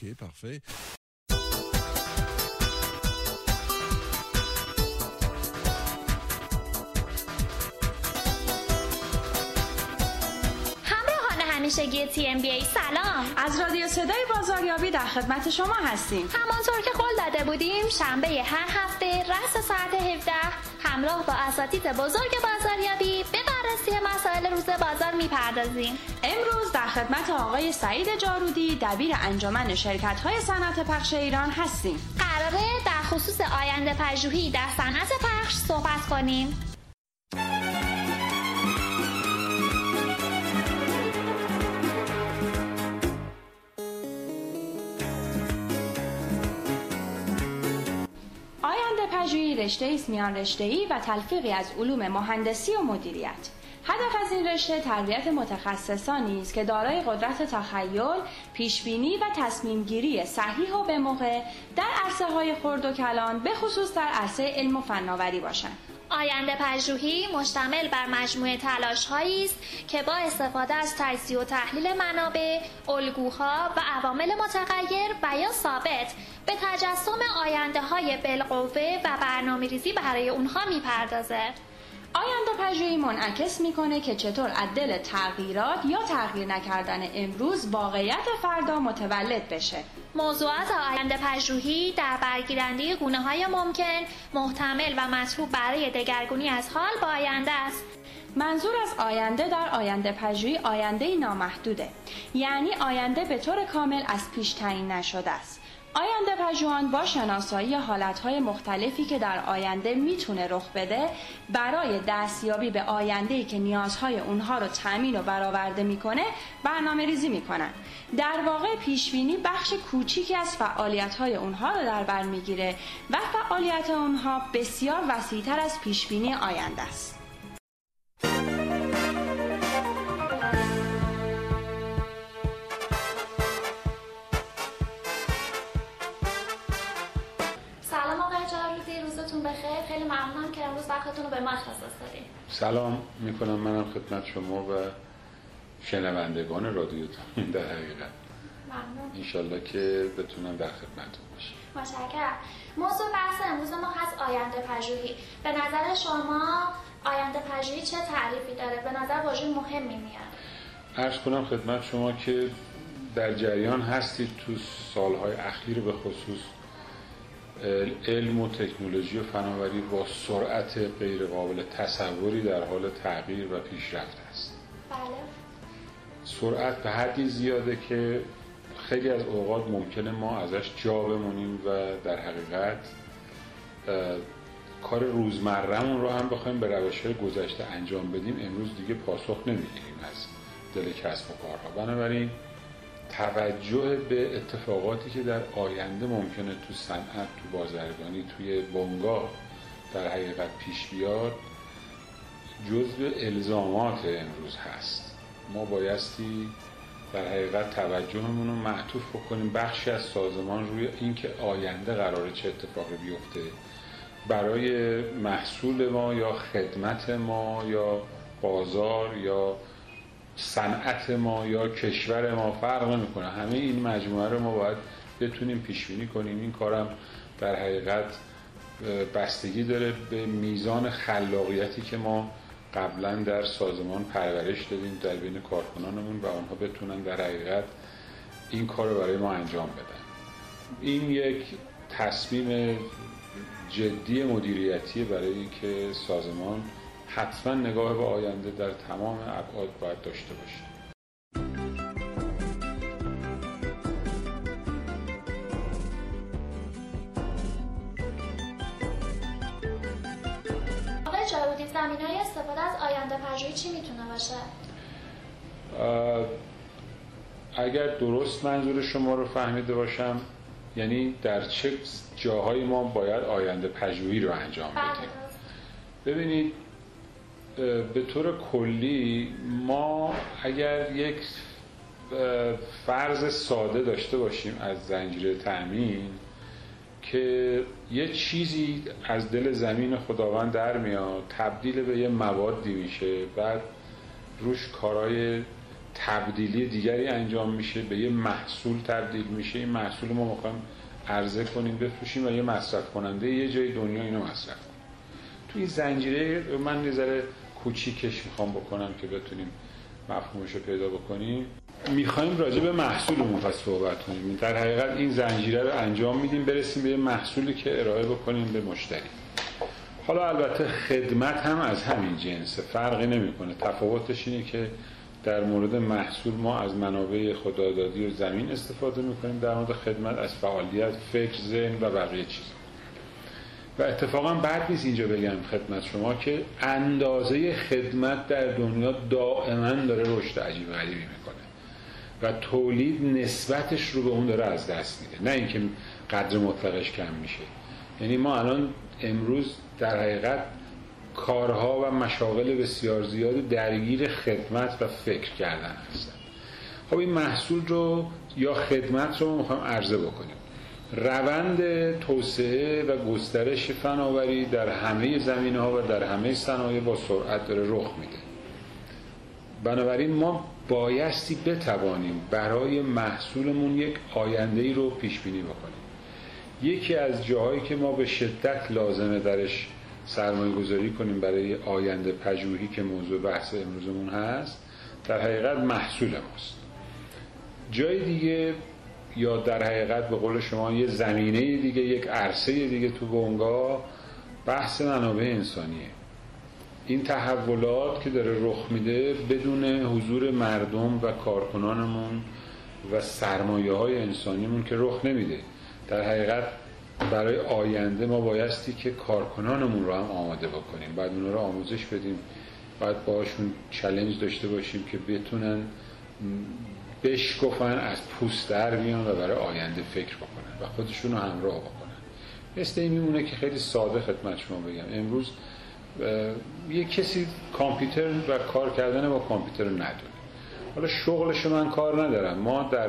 Ok, parfait. همیشگی تی ام بی ای سلام از رادیو صدای بازاریابی در خدمت شما هستیم همانطور که قول داده بودیم شنبه هر هفته رأس ساعت 17 همراه با اساتید بزرگ بازاریابی به بررسی مسائل روز بازار می‌پردازیم. امروز در خدمت آقای سعید جارودی دبیر انجمن شرکت های صنعت پخش ایران هستیم. قراره در خصوص آینده پژوهی در صنعت پخش صحبت کنیم. رشته است میان رشته و تلفیقی از علوم مهندسی و مدیریت هدف از این رشته تربیت متخصصانی است که دارای قدرت تخیل، پیشبینی و تصمیم گیری صحیح و به موقع در عرصه های خرد و کلان به خصوص در عرصه علم و فناوری باشند. آینده پژوهی مشتمل بر مجموعه تلاش است که با استفاده از تجزیه و تحلیل منابع، الگوها و عوامل متغیر و یا ثابت به تجسم آینده های بالقوه و برنامه ریزی برای اونها می‌پردازه. آینده پژوهی منعکس می‌کنه که چطور از دل تغییرات یا تغییر نکردن امروز واقعیت فردا متولد بشه. موضوعات آینده پژوهی در برگیرنده گونه های ممکن محتمل و مطلوب برای دگرگونی از حال با آینده است. منظور از آینده در آینده پژوهی آینده نامحدوده. یعنی آینده به طور کامل از پیش تعیین نشده است. آینده پژوهان با شناسایی حالتهای مختلفی که در آینده می‌تونه رخ بده برای دستیابی به آینده که نیازهای اونها رو تامین و برآورده می‌کنه برنامه ریزی می‌کنن. در واقع پیشبینی بخش کوچیکی از فعالیتهای اونها رو در بر می‌گیره و فعالیت اونها بسیار وسیعتر از پیشبینی آینده است. وقتتون رو به ما اختصاص دادیم سلام می‌کنم منم خدمت شما و شنوندگان رادیوتون در حقیقت. ممنون. انشالله که بتونم در خدمتتون باشم. متشکرم. موضوع بحث امروز ما هست آینده پژوهی. به نظر شما آینده پژوهی چه تعریفی داره؟ به نظر واژه مهمی میاد. عرض کنم خدمت شما که در جریان هستید تو سالهای اخیر به خصوص علم و تکنولوژی و فناوری با سرعت غیر قابل تصوری در حال تغییر و پیشرفت است بله. سرعت به حدی زیاده که خیلی از اوقات ممکنه ما ازش جا بمونیم و در حقیقت کار روزمرهمون رو هم بخوایم به روش های گذشته انجام بدیم امروز دیگه پاسخ نمی‌گیریم از دل کسب و کارها بنابراین توجه به اتفاقاتی که در آینده ممکنه تو صنعت تو بازرگانی توی بنگاه در حقیقت پیش بیاد جزء الزامات امروز هست. ما بایستی در حقیقت توجهمون رو معطوف بکنیم بخشی از سازمان روی اینکه آینده قراره چه اتفاقی بیفته برای محصول ما یا خدمت ما یا بازار یا صنعت ما یا کشور ما فرق نمی‌کنه. همه این مجموعه رو ما باید بتونیم پیش بینی کنیم. این کارم در حقیقت بستگی داره به میزان خلاقیتی که ما قبلا در سازمان پرورش دادیم در بین کارکنانمون و آنها بتونن در حقیقت این کار رو برای ما انجام بدن. این یک تصمیم جدی مدیریتی برای اینکه سازمان حتما نگاه به آینده در تمام ابعاد باید داشته باشیم. آقای جارودی زمین های استفاده از آینده پژوهی چی می‌تونه باشه؟ اگر درست منظور شما رو فهمیده باشم یعنی در چه جاهایی ما باید آینده پژوهی رو انجام بله، بدیم ببینید به طور کلی ما اگر یک فرض ساده داشته باشیم از زنجیره تأمین که یه چیزی از دل زمین خداوند در میاد تبدیل به یه موادی میشه بعد روش کارهای تبدیلی دیگری انجام میشه به یه محصول تبدیل میشه. این محصول ما می‌خوایم عرضه کنیم بفروشیم و یه مصرف کننده یه جای دنیا اینو مصرف کنیم. توی زنجیره من نظر کوچیکش می‌خوام بکنم که بتونیم مفهومش رو پیدا بکنیم. می‌خوایم راجع به محصولمون پس صحبت کنیم. در حقیقت این زنجیره رو انجام میدیم برسیم به محصولی که ارائه بکنیم به مشتری. حالا البته خدمت هم از همین جنسه فرقی نمی‌کنه. تفاوتش اینه که در مورد محصول ما از منابع خدادادی و زمین استفاده می‌کنیم در مورد خدمت از فعالیت فکر ذهن و بقیه چیز و اتفاقا بعد نیست اینجا بگم خدمت شما که اندازه خدمت در دنیا دائما داره رشد عجیب غریبی می‌کنه و تولید نسبتش رو به اون داره از دست میده. نه اینکه قدر مطلقش کم میشه. یعنی ما الان امروز در حقیقت کارها و مشاغل بسیار زیاد درگیر خدمت و فکر کردن هستن. خب این محصول رو یا خدمت رو می‌خوایم عرضه بکنیم. روند توسعه و گسترش فناوری در همه زمین ها و در همه صنایع با سرعت داره رخ میده. بنابراین ما بایستی بتوانیم برای محصولمون یک آینده ای رو پیش بینی بکنیم. یکی از جاهایی که ما به شدت لازمه درش سرمایه گذاری کنیم برای آینده پژوهی که موضوع بحث امروزمون هست در حقیقت محصول ماست. جای دیگه یا در حقیقت به قول شما یه زمینه دیگه یک عرصه دیگه تو بونگا بحث منابع انسانیه. این تحولات که داره رخ میده بدون حضور مردم و کارکنانمون و سرمایه های انسانیمون که رخ نمیده. در حقیقت برای آینده ما بایستی که کارکنانمون رو هم آماده بکنیم. بعد اونا رو آموزش بدیم. باید باشون چلنج داشته باشیم که بتونن بشکفن از پوست در بیان و برای آینده فکر بکنن و خودشون رو همراه بکنن. مثل این میمونه که خیلی ساده خدمت شما بگم. امروز یه کسی کامپیوتر و کار کردن با کامپیوتر رو ندونه. حالا شغلش من کار ندارم. ما در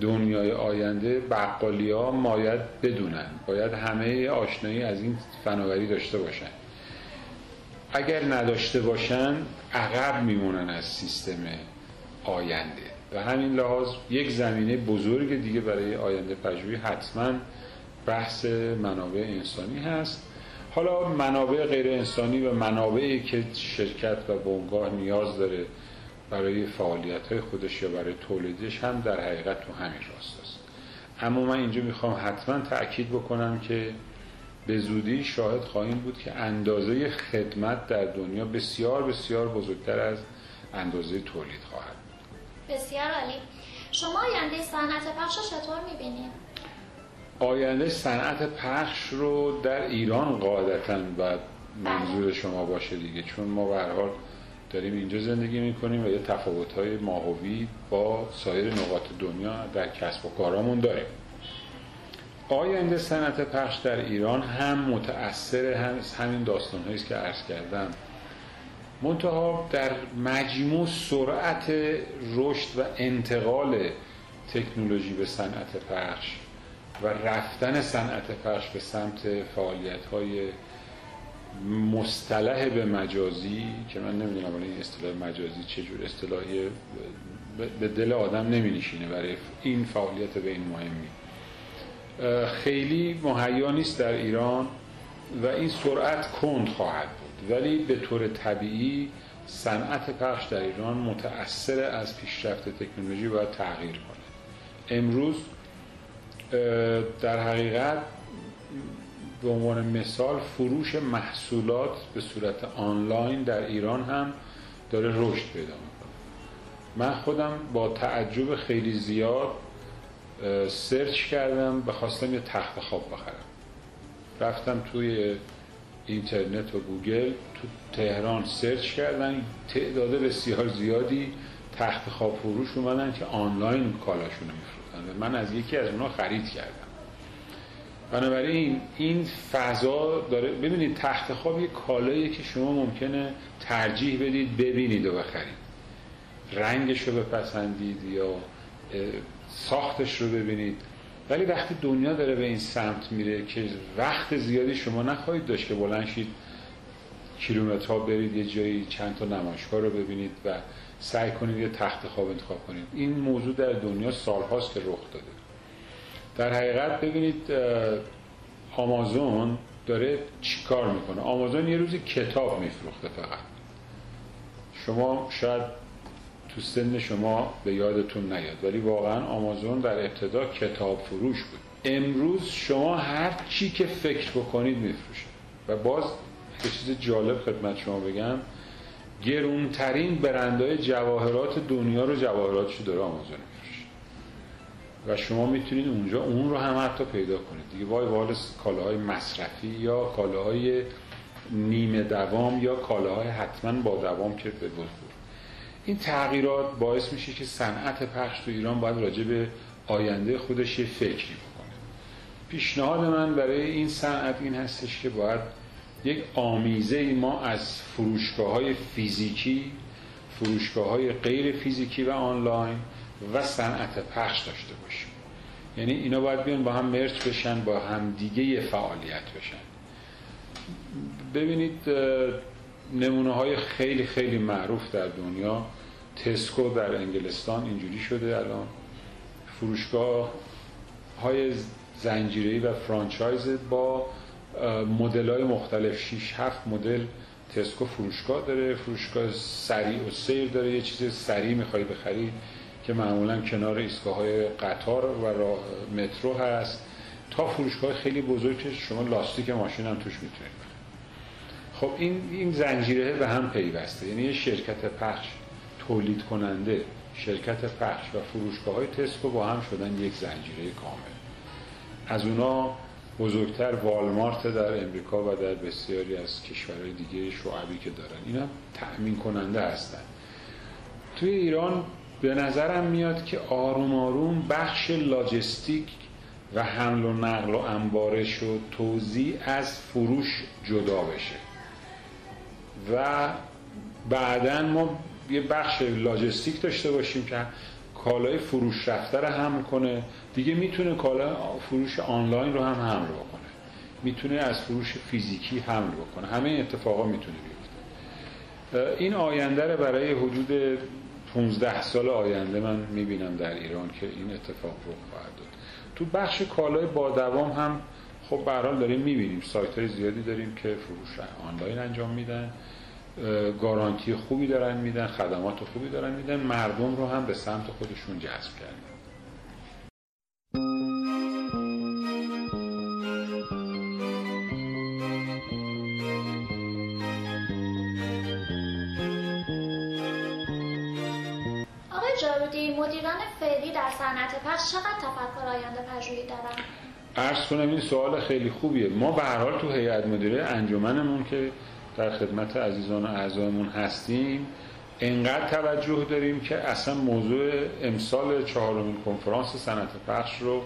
دنیای آینده بقالی ها باید بدونن. باید همه آشنایی از این فناوری داشته باشن. اگر نداشته باشن عقب میمونن از سیستم آینده. و همین لحاظ یک زمینه بزرگ دیگه برای آینده پژوهی حتما بحث منابع انسانی هست. حالا منابع غیر انسانی و منابعی که شرکت و بنگاه نیاز داره برای فعالیت های خودش یا برای تولیدش هم در حقیقت تو همین راست است. اما من اینجا می‌خوام حتما تأکید بکنم که به زودی شاهد خواهیم بود که اندازه خدمت در دنیا بسیار بسیار بزرگتر از اندازه تولید خواهد بسیار عالی. شما آینده صنعت پخش رو چطور می‌بینید؟ آینده صنعت پخش رو در ایران قاعدتا و منظور شما باشه دیگه. چون ما به حال داریم اینجا زندگی می‌کنیم و یه تفاوت‌های ماهوی با سایر نقاط دنیا در کسب و کارامون داریم. آینده صنعت پخش در ایران هم متأثر هم همین داستان است که عرض کردم. منتها در مجموع سرعت رشد و انتقال تکنولوژی به صنعت پخش و رفتن صنعت پخش به سمت فعالیت های مصطلح به مجازی که من نمی‌دونم این اصطلاح مجازی چجور اصطلاحی به دل آدم نمی برای این فعالیت به این مهمی خیلی مهیا نیست در ایران و این سرعت کند خواهد بود. ولی به طور طبیعی صنعت پخش در ایران متأثر از پیشرفت تکنولوژی باید تغییر کنه. امروز در حقیقت به عنوان مثال فروش محصولات به صورت آنلاین در ایران هم داره رشد پیدا می‌کنه. من خودم با تعجب خیلی زیاد search کردم و خواستم یه تخت خواب بخرم. رفتم توی اینترنت و گوگل تو تهران search کردن. تعداد بسیار زیادی تخت خواب فروش اومدن که آنلاین کالاشون میفروختن. من از یکی از اونها خرید کردم. بنابراین این فضا داره ببینید تخت خواب یه کالایی که شما ممکنه ترجیح بدید ببینید و بخرید. رنگش رو بپسندید یا ساختش رو ببینید. ولی وقتی دنیا داره به این سمت میره که وقت زیادی شما نخواهید داشت که بلند شید کیلومترها برید یه جایی چند تا نمایشگاه رو ببینید و سعی کنید یه تخت خواب انتخاب کنید. این موضوع در دنیا سالهاست که رخ داده. در حقیقت ببینید آمازون داره چیکار می‌کنه؟ آمازون یه روزی کتاب میفروخته فقط. شما شاید تو سن شما به یادتون نیاد. ولی واقعا آمازون در ابتدا کتاب فروش بود. امروز شما هر چی که فکر بکنید میفروشه. و باز یه چیز جالب خدمت شما بگم. گرونترین برندهای جواهرات دنیا رو جواهراتشو داره آمازون میفروشه. و شما می‌تونید اونجا اون رو هم حتی پیدا کنید. دیگه وای وال کالاهای مصرفی یا کالاهای نیمه دوام یا کالاهای حتما با دوام که به این تغییرات باعث میشه که صنعت پخش تو ایران باید راجع به آینده خودش یه فکری بکنه. پیشنهاد من برای این صنعت این هستش که باید یک آمیزه ای ما از فروشگاه های فیزیکی فروشگاه های غیر فیزیکی و آنلاین و صنعت پخش داشته باشیم. یعنی اینا باید بیان با هم مرچ بشن با هم دیگه فعالیت بشن. ببینید نمونه های خیلی خیلی معروف در دنیا. تسکو در انگلستان اینجوری شده الان. فروشگاه های زنجیری و فرانچایز با مدل های مختلف. 6 7 مدل تسکو فروشگاه داره. فروشگاه سریع و سیر داره. یه چیز سریع می‌خوای بخری که معمولا کنار ایستگاه های قطار و مترو هست. تا فروشگاه خیلی بزرگ شما لاستیک ماشین هم توش می‌تونید خب این این زنجیره به هم پیوسته. یعنی یه شرکت پخش تولید کننده شرکت پخش و فروشگاه های تسکو با هم شدن یک زنجیره کامل. از اونا بزرگتر والمارت در امریکا و در بسیاری از کشورهای دیگه شعبی که دارن. اینا تأمین کننده هستن. توی ایران به نظرم میاد که آروم آروم بخش لاجستیک و حمل و نقل و انبارش و توزیع از فروش جدا بشه. و بعدا ما یه بخش لاجستیک داشته باشیم که کالای فروش رفته رو حمل کنه. دیگه می‌تونه کالا فروش آنلاین رو هم حمل بکنه. می‌تونه از فروش فیزیکی حمل بکنه. همه اتفاقا می‌تونه بیفته. این آینده رو برای حدود 15 سال آینده من می‌بینم در ایران که این اتفاق رو خواهد داد. تو بخش کالای با دوام هم خب به داریم می‌بینیم. سایت های زیادی داریم که فروش آنلاین انجام میدن. گارانتی خوبی دارن میدن خدمات خوبی دارن میدن. مردم رو هم به سمت خودشون جذب کردن. آقای مدیران فعلی در صنعت پخش چقدر تفکر آینده پژوهی دارن؟ عرض کنم این سوال خیلی خوبیه. ما به هر حال تو هیئت مدیره انجمنمون که در خدمت عزیزان و اعضایمون هستیم انقدر توجه داریم که اصلا موضوع امسال چهارمین کنفرانس صنعت پخش رو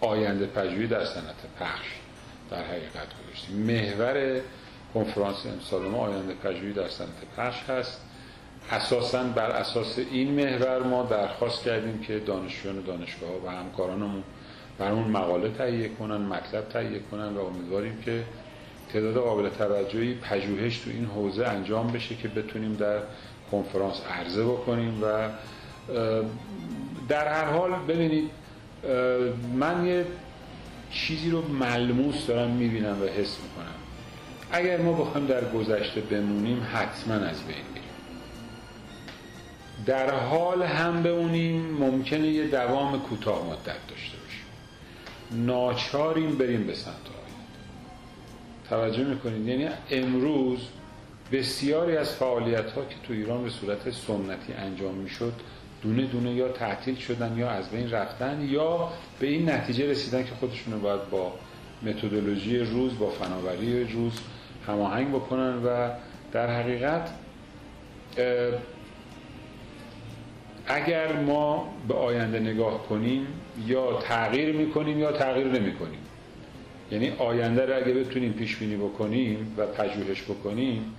آینده پژوهی در صنعت پخش در حقیقت گذاشتیم. محور کنفرانس امسال ما آینده پژوهی در صنعت پخش هست. اساسا بر اساس این محور ما درخواست کردیم که دانشجویان دانشگاه و همکارانمون بر اون مقاله تهیه کنن مطلب تهیه کنن و امیدواریم که تعداد قابل توجهی پژوهش تو این حوزه انجام بشه که بتونیم در کنفرانس عرضه بکنیم و در هر حال ببینید من یه چیزی رو ملموس دارم می‌بینم و حس می‌کنم. اگر ما بخوایم در گذشته بمونیم حتما از بین میریم. در حال هم بمونیم ممکنه یه دوام کوتاه مدت داشته ناچاریم بریم به سمت توجه می‌کنید؟ یعنی امروز بسیاری از فعالیت ها که تو ایران به صورت سنتی انجام می‌شد دونه دونه یا تعطیل شدن یا از بین رفتن یا به این نتیجه رسیدن که خودشون باید با متدولوژی روز با فناوری روز هماهنگ بکنن و در حقیقت اگر ما به آینده نگاه کنیم یا تغییر می‌کنیم یا تغییر نمی‌کنیم. یعنی آینده رو اگه بتونیم پیش بینی بکنیم و پژوهش بکنیم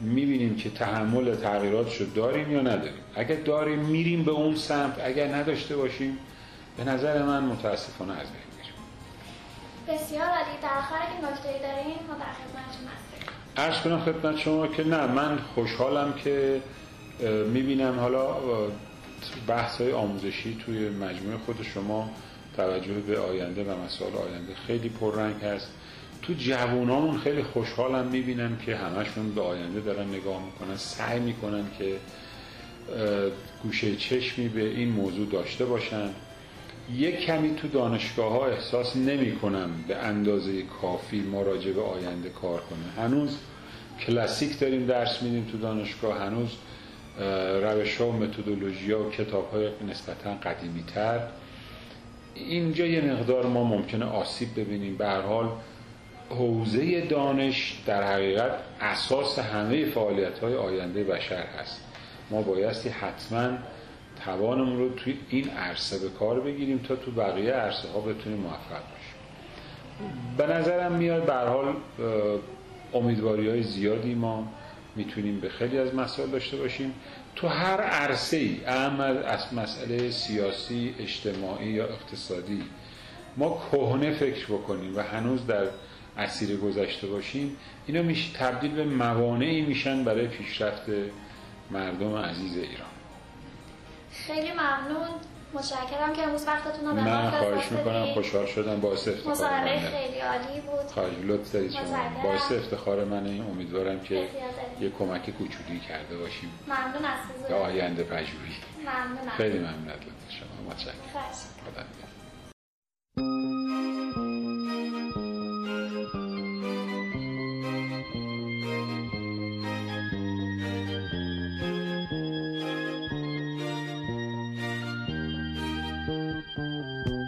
می‌بینیم که تحمل تغییراتش رو داریم یا نداریم. اگه داریم میریم به اون سمت. اگر نداشته باشیم به نظر من متاسفانه از بین میریم. بسیار عالی. در آخر این نکته داریم ما در خدمتتون هستیم. عرض کنم خدمت شما که نه من خوشحالم که می‌بینم. حالا بحث های آموزشی توی مجموعه خود شما توجه به آینده و مسائل آینده خیلی پررنگ هست. تو جوانامون خیلی خوشحالم می‌بینم که همشون به آینده دارن نگاه می‌کنن سعی می‌کنن که گوشه چشمی به این موضوع داشته باشن. یک کمی تو دانشگاه ها احساس نمی کنم به اندازه کافی ما راجع به آینده کار کنیم هنوز کلاسیک داریم درس میدیم تو دانشگاه هنوز روش ها و متدولوژی ها و کتاب های نسبتا قدیمی تر اینجا یه مقدار ما ممکنه آسیب ببینیم. به هر حال حوزه دانش در حقیقت اساس همه فعالیت های آینده بشر هست. ما بایستی حتما توانمون رو توی این عرصه به کار بگیریم تا تو بقیه عرصه ها بتونیم موفق باشیم به نظرم میاد به حال امیدواری های زیادی ما می‌تونیم به خیلی از مسائل داشته باشیم. تو هر عرصه ای از مسئله سیاسی اجتماعی یا اقتصادی ما کهنه فکر بکنیم و هنوز در اسیر گذشته باشیم اینا میشه تبدیل به موانعی میشن برای پیشرفت مردم عزیز ایران. خیلی ممنون. متشکرم که امروز وقتتون رو به من خواهش می‌کنم. خوشحال شدم. باعث افتخار مصاحبه خیلی عالی بود. خواهش لطف دارید شما. باعث افتخار من امیدوارم که یه کمک کوچولی کرده باشیم. ممنون از آینده پژوهی. ممنونم. خیلی ممنون از شما. متشکرم. خدا